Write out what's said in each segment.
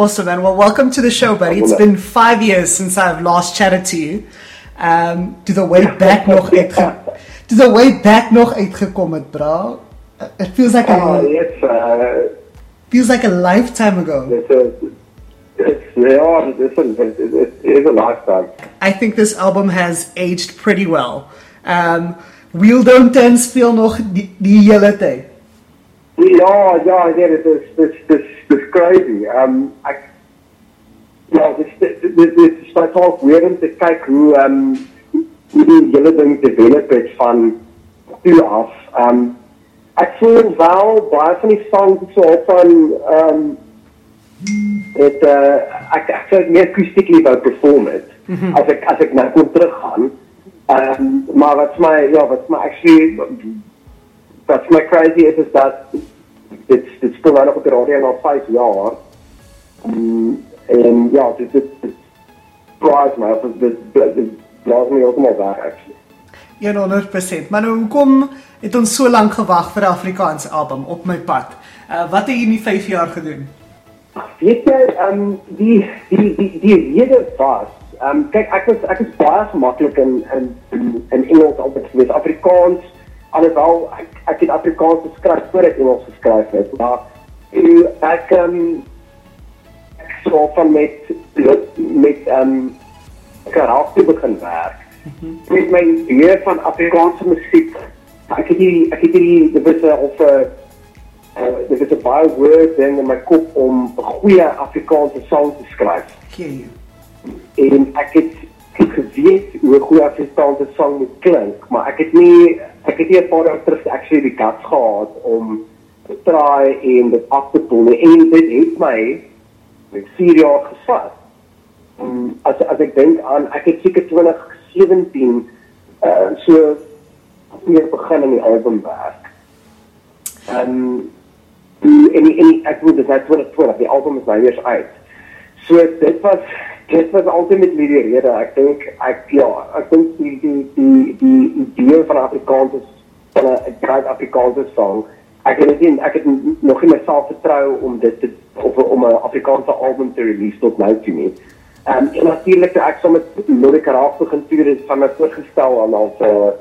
Awesome, man. Well, welcome to the show, buddy. It's been five years since I've last chatted to you. Um, to the way back nog uitge to the way back nog uitgekom het, bro. It feels like Oh, a yes, uh, feels like a lifetime ago. it's a, it's, yeah, it's a, it, it is a lifetime. I think this album has aged pretty well. Um, Wheel Don't Turn speel nog die, die hele tyd. Ja, ja, is, dit is, dit is, dit is crazy. Um, ek, ja, dit is, dit, dit, dit is totaal weer om te kyk hoe, um, hoe die hele ding develop het van toe af. Um, ek voel wel, baie van die songs so op van, um, het, uh, ek, ek sou het meer akoestiekly wou perform het, as ek, as ek nou kon teruggaan. Um, maar wat my, ja, wat my actually, wat my crazy is, is dat dit dit speel nou nog op die radio na 5 jaar. Mm, en ja, dit dit dit surprise my, dit dit dit- dit blaas my weg actually. 100%. Maar nou hoekom het ons so lank gewag vir 'n Afrikaanse album op my pad? Uh, wat het jy in die 5 jaar gedoen? Weet jy, ehm um, die die die die rede was, ehm um, kyk ek was ek is baie gemaklik in in in, in Engels altyd gewees. Afrikaans alhoewel ek ek het Afrikaans geskryf voor ek Engels geskryf het, maar toe ek ehm um, ek so van met met ehm um, karakter begin werk. Met my idee van Afrikaanse musiek. Ek het hier ek het hier dit was 'n of 'n uh, dit is 'n baie woord ding in my kop om 'n goeie Afrikaanse sang te skryf. Okay. En ek het ek het geweet hoe 'n goeie Afrikaanse sang moet klink, maar ek het nie ek het nie 'n paar jaar terug actually die guts gehad om te try en dit af te doen en dit het my ek 4 jaar gevat. Um, as as ek dink aan ek het seker 2017 uh so weer begin in die album werk. Um, en en die- ek moet dit nou 2020, die album is nou eers uit. So dit was dit was altyd die rede. Ek dink ek ja, ek dink die die die die idee van Afrikaans is van 'n groot Afrikaanse sang. Ek het nie ek het nog nie myself vertrou om dit te of om 'n Afrikaanse album te release tot nou toe nie. Ehm en natuurlik ek saam met Lori Karaaf begin toer het van my voorgestel aan al 'n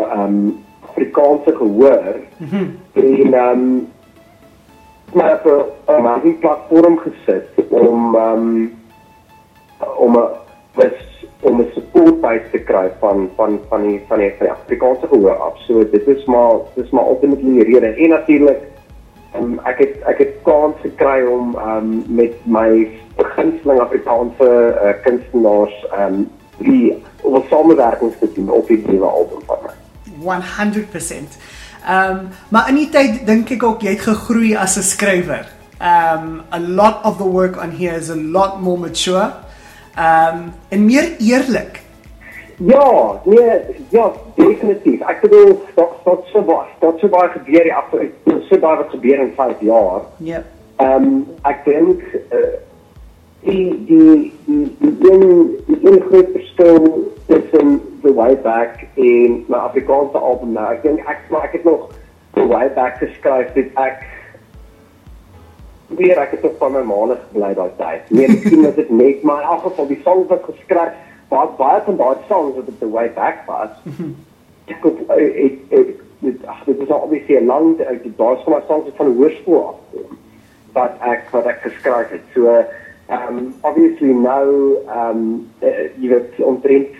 ehm Afrikaanse gehoor. En ehm maar op 'n amazing platform gesit om ehm om 'n om 'n support base te kry van van van die van die, van die Afrikaanse gehoor af. So dit is maar dis maar ultimately die rede. En natuurlik um, ek het ek het kans gekry om ehm met my gunsteling Afrikaanse uh, kunstenaars ehm die om 'n samewerking te doen op die nuwe album van my. 100%. Ehm um, maar in die tyd dink ek ook jy het gegroei as 'n skrywer. Um a lot of the work on here is a lot more mature. Um en meer eerlik. Ja, nee, ja, definitief. Ek bedoel, dat dat so baie, dat so baie gebeur die afgelope so baie wat gebeur in 5 jaar. Ja. Ehm ek dink uh, die die die die een een groot verskil tussen The Way Back en my Afrikaanse album nou. Ek dink ek maar ek het nog The Way Back geskryf dit ek weer ek het nog van my maande gebly daai tyd. Nee, miskien is dit net maar in elk geval die songs wat geskryf baie baie van daai songs wat op The Way Back was. ek het ek ek dit ag dit is obviously 'n lang uit die daai van my songs van hoërskool af wat ek wat ek geskryf het. So ehm um, obviously nou ehm um, jy weet omtrent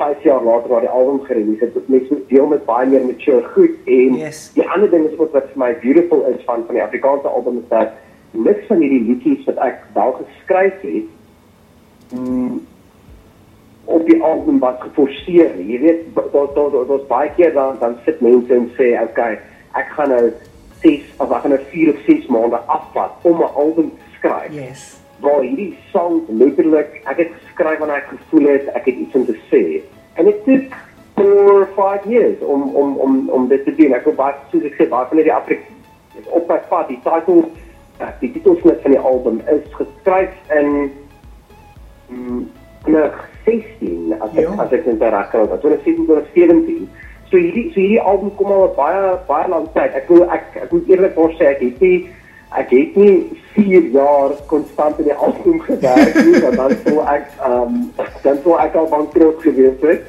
5 jaar later waar die album gerelease het, mense moet deel met baie meer mature goed en Yes. die ander ding is ook wat vir my beautiful is van van die Afrikaanse album is dat niks van hierdie liedjies wat ek wel geskryf het mm, op die album wat geforseer. Jy weet daar daar daar daar's baie keer dan dan sit mense en sê okay, ek gaan nou 6 of ek gaan nou 4 of 6 maande afvat om 'n album te skryf. Yes. Waar hierdie song letterlik ek het geskryf wanneer ek gevoel het ek het iets om te sê. En it took for 5 years om om om om dit te doen. Ek wil baie soos ek sê baie van die Afrika op my pad die titel eh, die titelsnit van die album is geskryf in mm, in 16 as ek Ja. as ek net reg kan. 2016 tot 17. So hierdie so hierdie album kom al baie baie lank tyd. Ek wil ek ek moet eerlikwaar sê ek het nie ek het nie 4 jaar konstant in die album gewerk nie, want dan sou ek ehm um, dan sou ek al bankroet gewees het.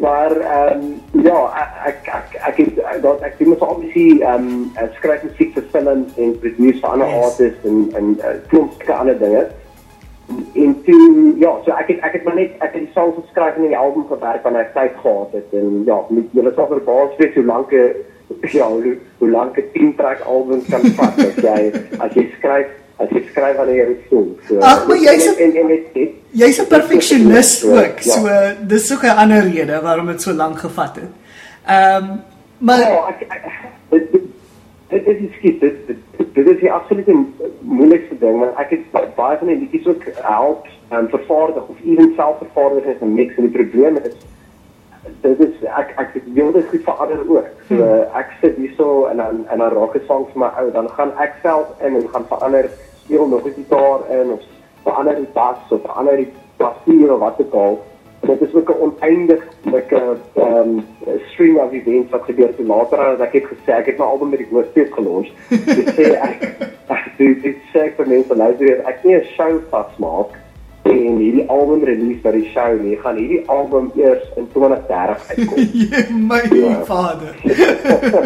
Maar ehm um, ja, ek ek ek het dat ek moet obviously ehm um, skryf musiek vir films en produce vir ander yes. artists en en uh, klomp ander dinge. En toe ja, so ek het ek het maar net ek het die songs geskryf en in die album gewerk wanneer ek tyd gehad het en ja, met julle sal verbaas wees hoe lank ja, hoe, hoe lank 'n 10 track album kan vat as jy as jy skryf as jy skryf wanneer jy sing. So Ag, maar jy's 'n jy's 'n perfeksionis ook. Ja. So dis ook 'n ander rede waarom dit so lank gevat het. Ehm um, maar ja, ek, ek, dit dit dit is skiet dit dit is die absolute moeilikste ding want ek het baie van die liedjies ook help en vervaardig of ewen self vervaardig en 'n mix en die probleem is dit is ek ek wil dit goed verander ook. So hmm. ek sit hierso en dan en dan raak dit songs vir my ou, dan gaan ek self in en gaan verander speel nog 'n gitaar in of verander die bas of verander die klavier of wat ook al. Dit is ook 'n oneindige ehm um, stream of events wat gebeur te later as ek het gesê ek het my album met die hoofstuk gelons. Dit sê ek ek doen dit sê vir mense luister ek nie 'n show vasmaak en hierdie album release by die show nie gaan hierdie album eers in 2030 uitkom. my ja. vader.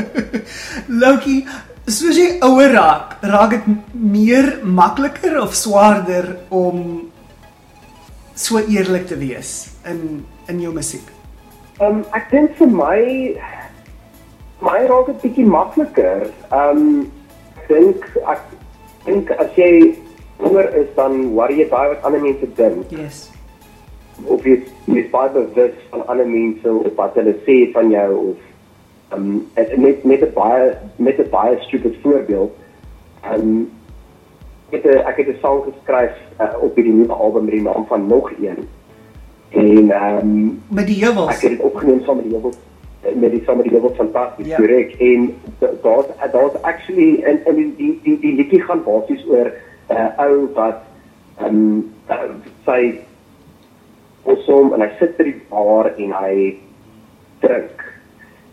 Loki, soos jy ouer raak, raak dit meer makliker of swaarder om so eerlik te wees in in jou musiek. Ehm um, ek dink vir my my raak dit bietjie makliker. Ehm um, dink ek dink as jy honger is dan worry jy baie wat ander mense dink. Yes. Of jy jy baie bewus van ander mense of wat hulle sê van jou of um net met 'n baie met 'n baie stupid voorbeeld. Um ek het ek het 'n sang geskryf uh, op hierdie nuwe album met die naam van nog een. En um met die heuwels. Ek het dit opgeneem saam met die heuwels met die saam met die heuwels fantasties ja. direk en daar's daar's actually en die die die, die liedjie gaan basies oor 'n uh, ou wat ehm um, uh, sy osom en hy sit by die bar en hy drink.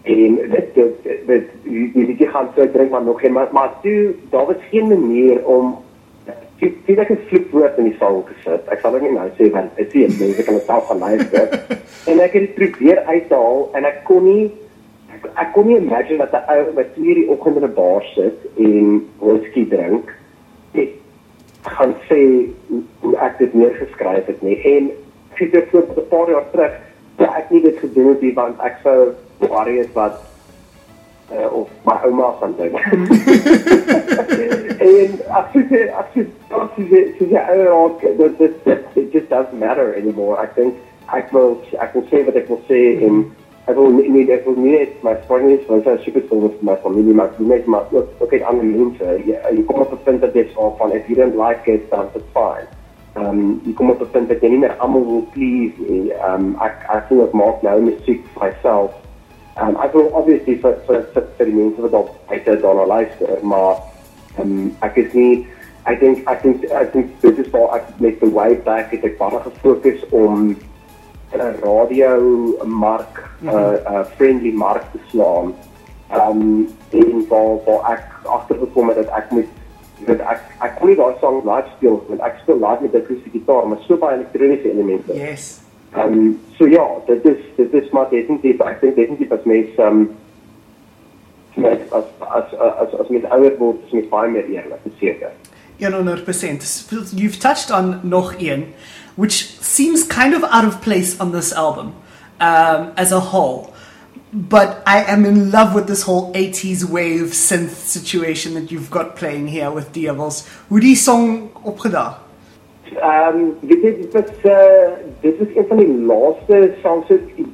En dit dit dit die die gaan sy drink maar nog geen maar maar toe daar was geen manier om sien ek 'n flipwoord in die saal gesit. Ek sal dit nie nou sê want dit sien mense kan dit self van luister. en ek het dit probeer uithaal en ek kon nie ek, ek kon nie imagine dat 'n ou wat hier die oggend in 'n bar sit en whisky drink gaan sê hoe ek dit neergeskryf het nie. En ek het voor 'n paar jaar terug ja ek nie dit gedoen het nie want ek sou worry het wat uh, of my ouma gaan dink en ek sê ek sê dit is ja dat dit it just doesn't matter anymore. I think ek wil ek wil sê wat ek wil sê en ek wil nie nie ek wil nie net my is want as jy het met my familie maar jy net maar ook ook net ander mense. Jy, kom op 'n punt dat jy sê van if you don't like it then it's fine. Um jy kom op 'n punt dat jy nie meer almal wil please nie. Um ek ek sien ek maak nou musiek vir myself. Um I will obviously for for for die mense wat op uit daarna luister maar um ek is nie I think I think I think this is for ek net the way back het ek baie gefokus om 'n radio mark 'n mm -hmm. uh, uh, friendly mark te slaan. Um en waar waar ek agtergekom het dat ek moet dat ek ek kon nie daai song live speel want ek speel live met 'n akoestiese gitaar maar so baie elektroniese elemente. Yes. Um so ja, dit is dit is maar definitief ek dink definitief as mens um as as as as as mens ouer word, is mens baie meer eerlik, seker. 100%. You've touched on nog een which seems kind of out of place on this album um, as a whole. But I am in love with this whole 80s wave synth situation that you've got playing here with Diavels. Hoe die song opgedaan? Um, dit is dit is uh, dit is een van die songs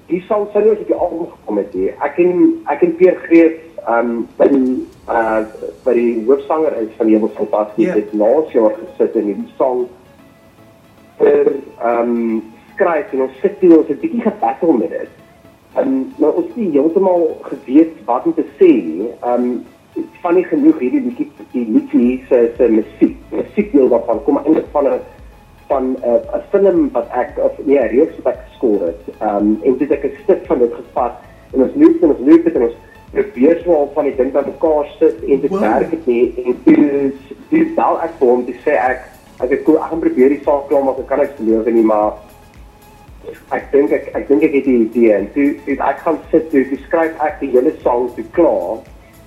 die song sou nie op die album gekom het nie. Ek en ek en Pierre Greef um, by die uh by die hoofsanger is van Diavels fantasties. Yeah. Dit laas jaar gesit in die song vir ehm um, skryf en ons sit hier ons het bietjie gebattle met dit. Ehm um, maar ons het heeltemal geweet wat om te sê nie. Ehm um, van nie genoeg hierdie bietjie die liedjie se se musiek. Musiek deel daarvan kom eintlik van 'n van 'n uh, film wat ek of nee, reeks wat ek geskoor het. Ehm um, en dit ek 'n stuk van dit gevat en ons loop en ons loop en ons probeer so al van die ding dat mekaar sit en dit Wow. werk dit nie en toe toe bel ek vir hom te sê ek ek het ek gaan probeer die saak klaar maak ek kan niks geloof nie maar ek dink ek ek dink ek het die idee. En toe toe ek gaan sit toe, toe skryf ek die hele sang toe klaar.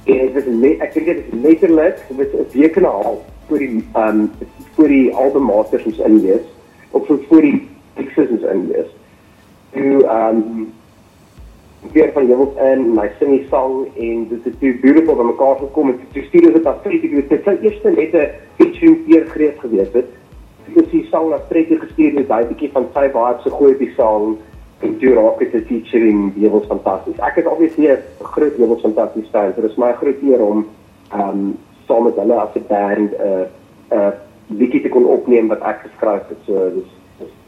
En dit was net ek dink dit is letterlik was 'n week en 'n half voor die ehm um, voor die album masters ons inlees of voor die mixes ons inlees toe ehm um, weer van Jewels in en hy sing die sang en dit het toe beautiful by mekaar gekom en toe stuur ons dit af vir die dit sou eers net 'n featuring peer greet gewees het dis die sang na Freddy gestuur met daai bietjie van sy vibes gegooi op die sang en toe raak dit 'n featuring Jewels fantasties ek is obviously 'n groot Jewels fantasties fan so dit is my groot eer om ehm um, saam met hulle as 'n band 'n uh, 'n uh, bietjie te kon opneem wat ek geskryf het so dis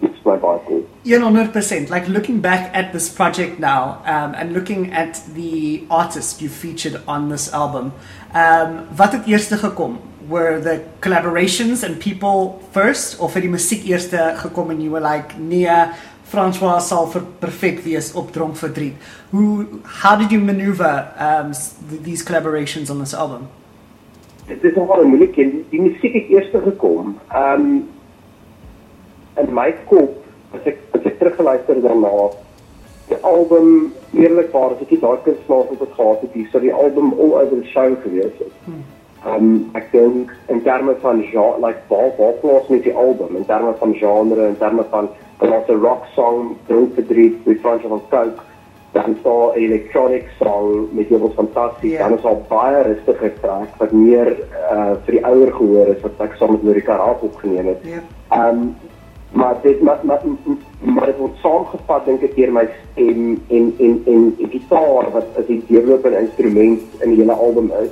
it's my baie cool 100%. Like looking back at this project now um, and looking at the artists you featured on this album, um, wat het eerste gekom? Were the collaborations and people first, of het die musiek eerste gekom en you were like, nee, François sal vir perfek wees op Dronk Verdriet. Hoe, how did you maneuver um, these collaborations on this album? dit is nogal 'n moeilike een. Die, musiek het eers gekom. Um, in my kop as ek as ek teruggeluister daarna die album eerlikwaar as ek nie daai kunstenaars op het gehad het, hier sou die album all over the show gewees het. Ehm um, ek dink in terme van genre like waar waar plaas met die album in terme van genre en terme van daar's 'n rock song Drink Verdriet met Francis van Coke dan so 'n electronic song met jy was fantasties Ja. yeah. dan is al baie rustige track wat meer uh, vir die ouer gehoor is wat ek saam met Lorika Raap opgeneem het. Ja. Ehm um, maar dit maar maar, maar dit word saamgevat dink ek deur my stem en en en die gitaar wat as die deurlopende instrument in die hele album is.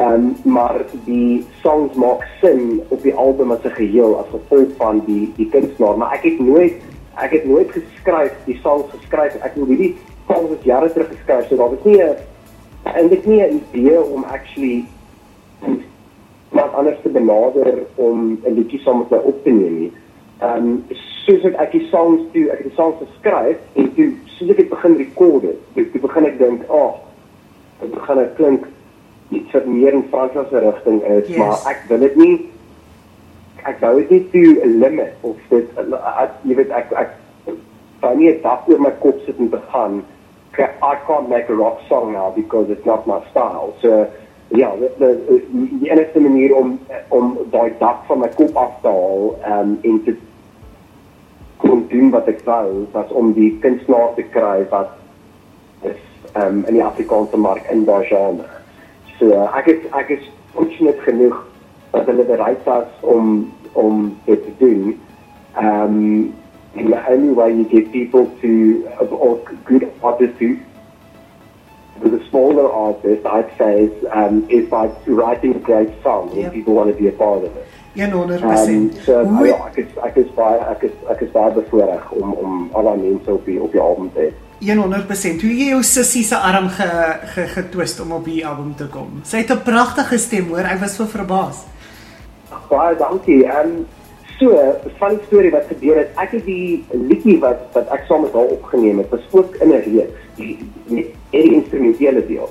Ehm um, maar die songs maak sin op die album as 'n geheel as gevolg van die die kunstenaar, maar ek het nooit ek het nooit geskryf die songs geskryf. Ek het hierdie songs is jare terug geskryf, so daar was nie 'n eintlik nie 'n idee om actually wat anders te benader om 'n liedjie saam met my op te neem nie. Ehm um, soos ek die songs toe, ek het die songs geskryf en toe soos ek dit begin rekord het, toe, toe begin ek dink, "Ag, oh, dit begin ek klink iets wat meer in Fransse rigting is, Yes. maar ek wil dit nie ek wou dit nie toe 'n limit of dit ek, jy weet ek ek wou nie 'n dak oor my kop sit en begin "Okay, I can't make a rock song now because it's not my style. So ja, die die die enigste manier om om daai dak van my kop af te haal um, en te kon doen wat ek wou, was om die kunstenaar te kry wat is um, in die Afrikaanse mark in daai genre. So ek is ek is fortunate genoeg dat hulle bereid was om om dit te doen. Um, and the only way you get people to, or good artists to, a smaller artist, I'd say, is, um, is by writing a great song Yep. and people want to be a part of it. 100%. Um, so Hoe- ja, ek is ek is baie ek is ek is baie bevoorreg om om al die mense op die op die album te hê. 100%. Hoe jy jou sussie se arm ge, ge getwist om op die album te kom. Sy het 'n pragtige stem, hoor. Ek was so verbaas. Baie dankie. En so, 'n funny storie wat gebeur het. Ek het die liedjie wat wat ek saam met haar opgeneem het, was ook in 'n reeks, die die, die instrumentele deel.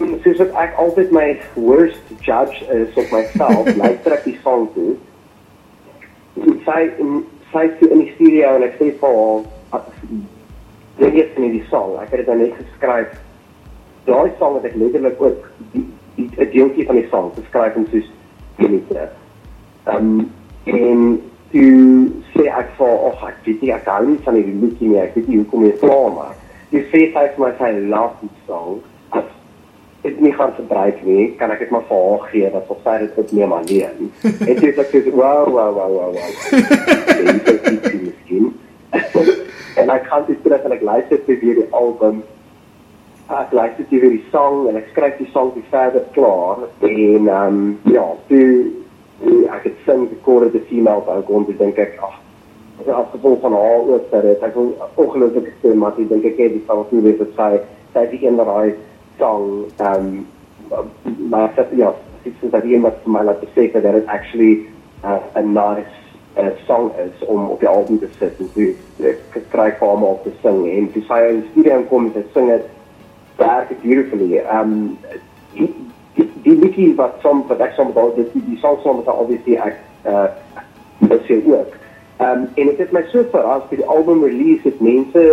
En Soos wat ek altyd my worst judge is op myself, luister ek die song toe. En sy en sy sê in die studio en ek sê vir haar, "Dink jy van die song? Ek het dit nou net geskryf." Daai song het ek letterlik ook 'n deeltjie van die song geskryf en soos minute. Um en toe sê ek vir oh ek weet nie ek hou nie van die liedjie nie. Ek weet nie hoekom jy vra maar. Jy sê sy vir my sy love die song. As dit nie gaan gebruik nie, kan ek dit maar vir haar gee dat sy sy dit opneem alleen. en toe sê ek so wow wow wow wow wow. Dit is ietsie miskien. en ek gaan dit terug en ek luister te weer die album. Ek luister toe weer die sang en ek skryf die sang weer verder klaar. En um, ja, toe ek het sing die koor te female vocal en toe dink ek ag as gevolg van haar ook dat dit ek wil ongelooflike stem maar ek dink ek het die toe weer gesê sy het die een wat sang ehm um, maar sê ja dit is dat iemand vir my laat besef dat dit actually uh, a nice uh, song is om op die album te sit en toe ek kry vir hom om te sing en toe sy in die studio kom en sy sing dit werk beautifully. Um die die, die liedjie wat som wat ek som met die die song som wat obviously ek uh dit sê ook. Um en dit het my so verras by die album release het mense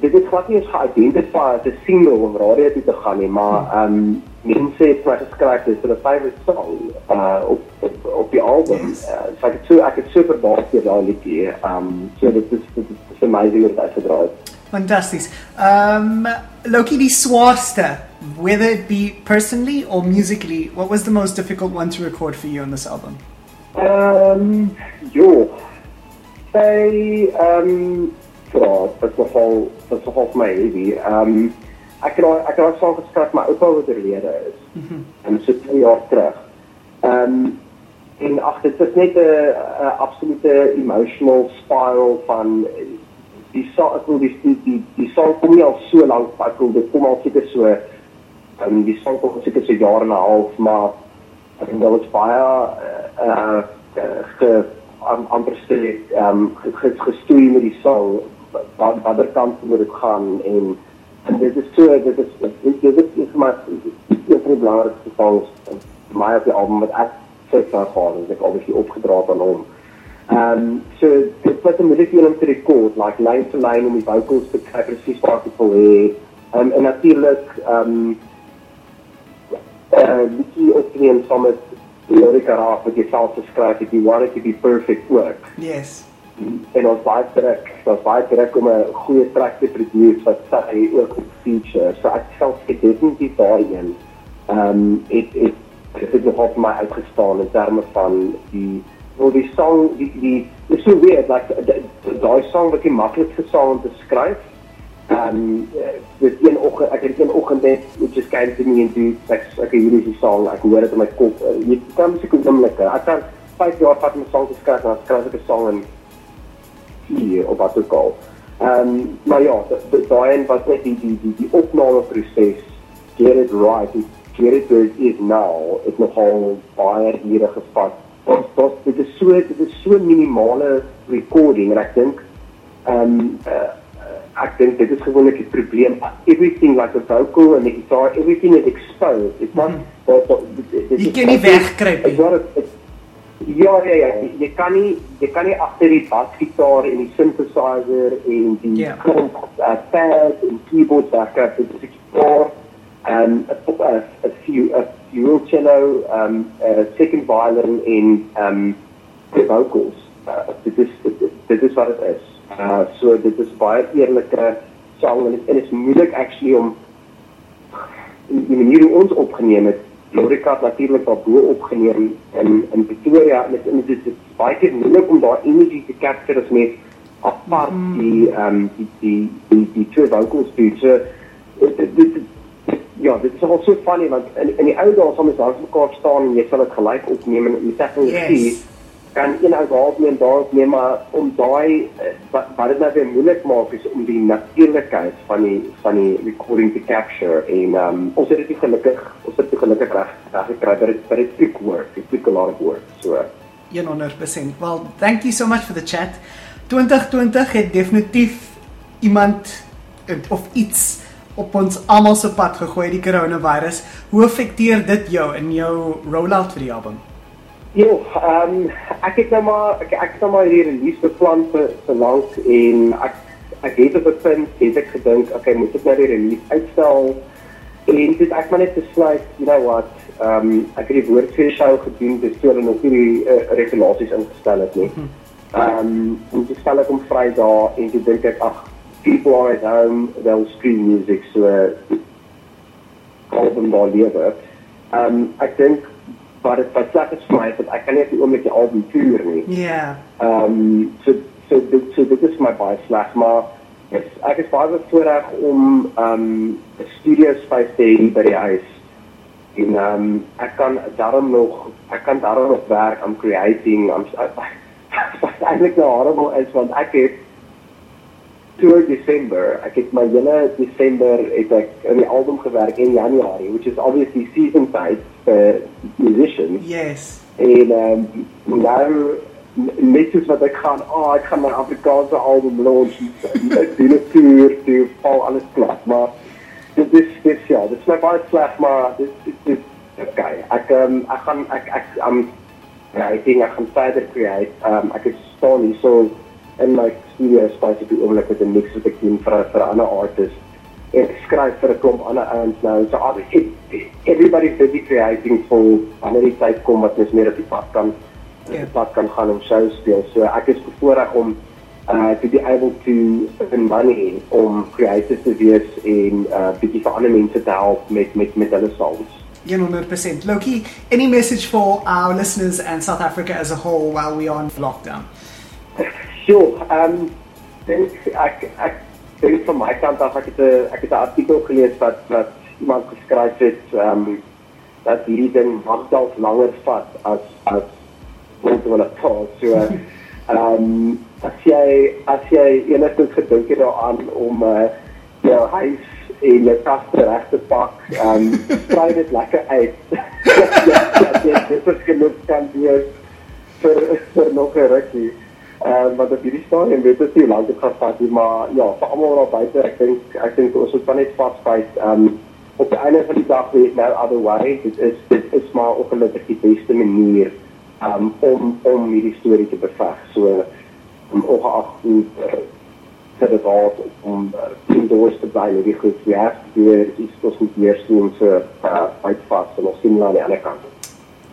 dit is glad nie eens geïdentifiseer as 'n single om radio toe te gaan nie, maar um mense het my geskryf dis hulle favorite song uh op op, op die album. Uh, so ek het so ek het so verbaas deur daai liedjie. Um so dit is dit is amazing wat hy gedra het. Fantasties. Um Loki die swaarste, whether it be personally or musically, what was the most difficult one to record for you on this album? Um. Sy um vra, dit is nogal dit is nogal my heavy. Um ek het ek het al geskryf my oupa wat oorlede is. Mhm. En so 2 jaar terug. Um en ag dit is net 'n absolute emotional spiral van die ek wil die die die, die song kom nie al so lank ek wil dit kom al seker so um, die song kom seker so jaar en 'n half maar ek dink dit was baie uh, uh, ge am amper sê ehm gestoei met die song wat watter kant moet dit gaan en en dit is so dit is dit is dit is maar dit is baie belangrik te volg my op die album met ek sê van haar ek obviously opgedra aan hom. Ehm um, so dit was 'n moeilike een om te rekord like line to line om die vocals te kry presies wat ek wil hê. Um, en natuurlik ehm um, uh, die opneem van met Lorika Raaf wat jy self geskryf het, you want it to be perfect work. Yes en ons baie druk, ons baie druk om 'n goeie track te produce wat sy ook op feature. So ek self het definitief daai een. Ehm um, dit dit dit het op my uitgestaan in terme van die wel die song die die is so weird like daai song wat jy maklik gesaam om te skryf. Ehm um, dit een oggend ek het een oggend net just came to me and do ek ek hierdie die song ek hoor dit in my kop. Uh, jy kan musiek onmiddellik. Ek kan 5 jaar vat om 'n song te skryf en dan skryf ek 'n song en hier op wat ook al. Ehm um, maar ja, daai en wat net die die die die opname proses get it right, get it where it is now, is nogal baie hierre gevat. Ons tot dit is so dit is so minimale recording en ek dink ehm um, uh, ek dink dit is gewoonlik die probleem. Everything like the vocal and the guitar, everything is exposed. It's not mm -hmm. jy kan nie wegkruip nie. Ja, ja, ja, jy kan nie jy kan nie agter die basgitaar en die synthesizer en die yeah. Ja. uh, pad en keyboard backup dit is 'n gitaar en 'n 'n few a few cello um 'n second violin en um the vocals. Uh, dit is dit, dit is wat dit is. Uh so dit is baie eerlike sang en dit is moeilik actually om die manier hoe ons opgeneem het Lorika het natuurlik daar bo opgeneem in in Pretoria en dit is dit is baie keer moeilik om daai energie te capture as mens apart mm. die ehm um, die die die die twee vocals speel. So dit dit ja, dit is al so funny want in in die ou dae as ons langs mekaar staan en jy sal dit gelyk opneem en sê jy sien kan een daar neem daar neem maar om daai eh, wat wat dit nou weer moeilik maak is om die natuurlikheid van die van die recording te capture en um, ons het dit gelukkig ons het dit gelukkig reg reg gekry dat dit dat dit quick work it took a lot of work so 100% well thank you so much for the chat. 2020 het definitief iemand of iets op ons almal se pad gegooi die coronavirus. Hoe affekteer dit jou in jou rollout vir die album Ja, ehm um, ek het nou maar ek ek het nou maar hierdie release beplan vir vir lank en ek ek het op 'n punt het ek gedink, okay, moet ek nou die release uitstel? En dit ek maar net besluit, you know what, ehm um, ek het die woord vir show gedoen, dis toe hulle nog nie die uh, regulasies ingestel het nie. Mhm. Ehm um, en dis stel ek om Vrydag en ek dink ek ag people are at home, they'll stream music so uh, album daar lewe. Ehm um, ek dink wat dit wat sleg is vir my dat ek kan nie op die oomblik die album toer nie. Ja. Ehm um, so so dit so dit is my baie sleg maar yes, ek is baie bevoorreg om ehm um, 'n studio space te hê by die huis. En ehm um, ek kan daarom nog ek kan daarom nog werk aan creating I'm wat eintlik nou horrible is want ek het toer December. Ek het my hele December het ek in die album gewerk in Januarie, which is obviously season time for musicians. Yes. En ehm um, nou net soos wat ek gaan, oh, ek gaan my Afrikaanse album launch. ek doen 'n tour, toe val alles plat, maar dit is dit ja, dit is my baie sleg maar dit dit is okay. Ek um, ek gaan ek ek am ja, ek dink ek gaan verder create. Um ek het staan hier so in my studio space op die oomblik met 'n mix wat ek doen vir vir 'n ander artist. Ek skryf vir 'n klomp ander ouens nou. So die everybody busy creating for wanneer die tyd kom wat mens meer op die pad kan yeah. Ja. pad kan gaan om shows speel. So ek is bevoorreg om uh to be able to earn money om creators te wees en uh bietjie vir ander mense te help met met met hulle songs. 100%. Loki, any message for our listeners and South Africa as a whole while we are on lockdown? Sure. Um dink ek ek dink van my kant af ek het 'n ek het 'n artikel gelees wat wat iemand geskryf het um dat hierdie ding mag dalk langer vat as as wat hulle voel. So um as jy as jy enigstens gedink het daaraan om uh, jou huis en jou kaste reg te pak, ehm um, try dit lekker uit. ja, dit is genoeg kan jy vir vir nog 'n rukkie. Ehm um, maar dit hierdie stadium weet ek nie lank dit gaan vat nie, maar ja, vir almal daar buite, ek dink ek dink ons moet net vasbyt. Ehm um, op die einde van die dag weet nou other way, dit is dit is maar ongelukkig die beste manier um, om om hierdie storie te beveg. So om ongeag hoe dit al om die ooste by die goed ja, die is wat ons moet weer sien vir uh, uitvas en ons sien aan die ander kant.